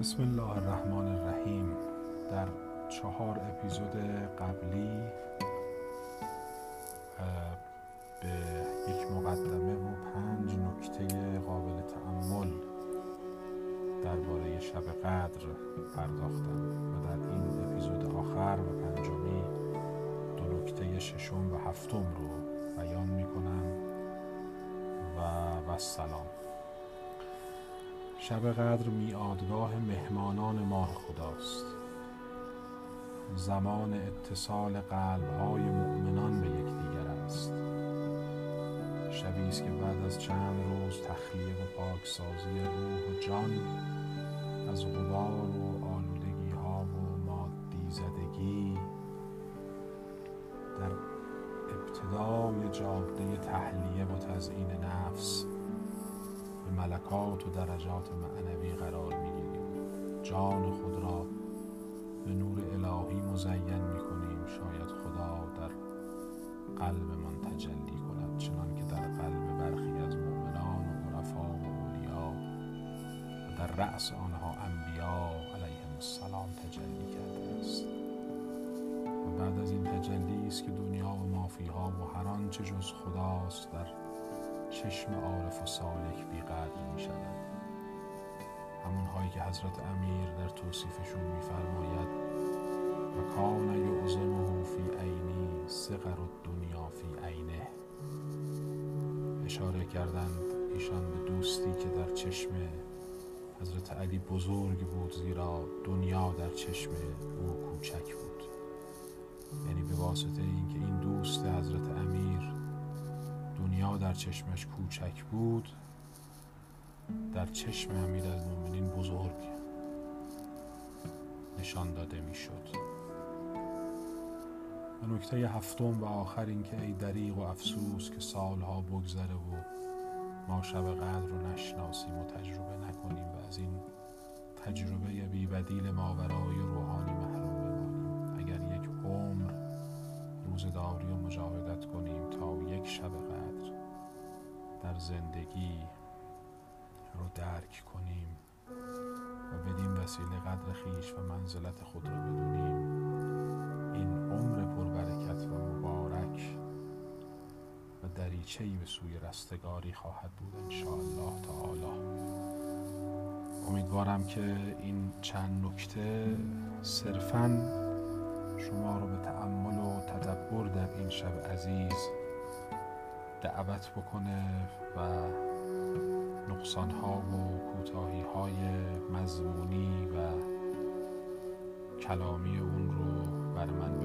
بسم الله الرحمن الرحیم. در چهار اپیزود قبلی به یک مقدمه و پنج نکته قابل تعمل درباره شب قدر پرداختم و در این اپیزود آخر و پنجمی دو نکته ششم و هفتم رو بیان می کنم و سلام. شب قدر میادگاه مهمانان ماه خداست. زمان اتصال قلبهای مؤمنان به یکدیگر است. شبی است که بعد از چند روز تخلیه و پاکسازی روح و جان از غبار و آلودگی ها و مادی زدگی در ابتدای جاده تحلیه و تزیین نفس ملکات و درجات معنوی قرار می‌گیریم. جان خود را به نور الهی مزین می کنیم شاید خدا در قلبمان تجلی کند چنان که در قلب برخی از مؤمنان و عرفا و اولیا و در رأس آنها انبیا علیهم السلام تجلی کرده است. و بعد از این تجلی است که دنیا و مافیها و هر آنچه جز خداست در چشم عارف و سالک بیقدر می شود. همونهایی که حضرت امیر در توصیفشون میفرماید و کان یعظمه فی عینی صغر دنیا فی عینه. اشاره کردند ایشان به دوستی که در چشم حضرت علی بزرگ بود زیرا دنیا در چشم او کوچک بود. یعنی به واسطه اینکه این دوست حضرت امیر چشمش کوچک بود. در چشم امیر المومنین بزرگ نشان داده می‌شد. و نکته هفتم و آخر اینکه ای دریغ و افسوس که سالها بگذره و ما شب قدر رو نشناسیم و تجربه نکنیم و از این تجربه بی بدیل ماورای روحانی محروم در زندگی رو درک کنیم و بدین وسیله قدر خیش و منزلت خود رو بدونیم. این عمر پربرکت و مبارک و دریچهی به سوی رستگاری خواهد بود الله تعالی. امیدوارم که این چند نکته صرفا شما رو به تعمل و تدبر در این شب عزیز دعوت بکنه و نقصان ها و کوتاهی های مضمونی و کلامی اون رو بر من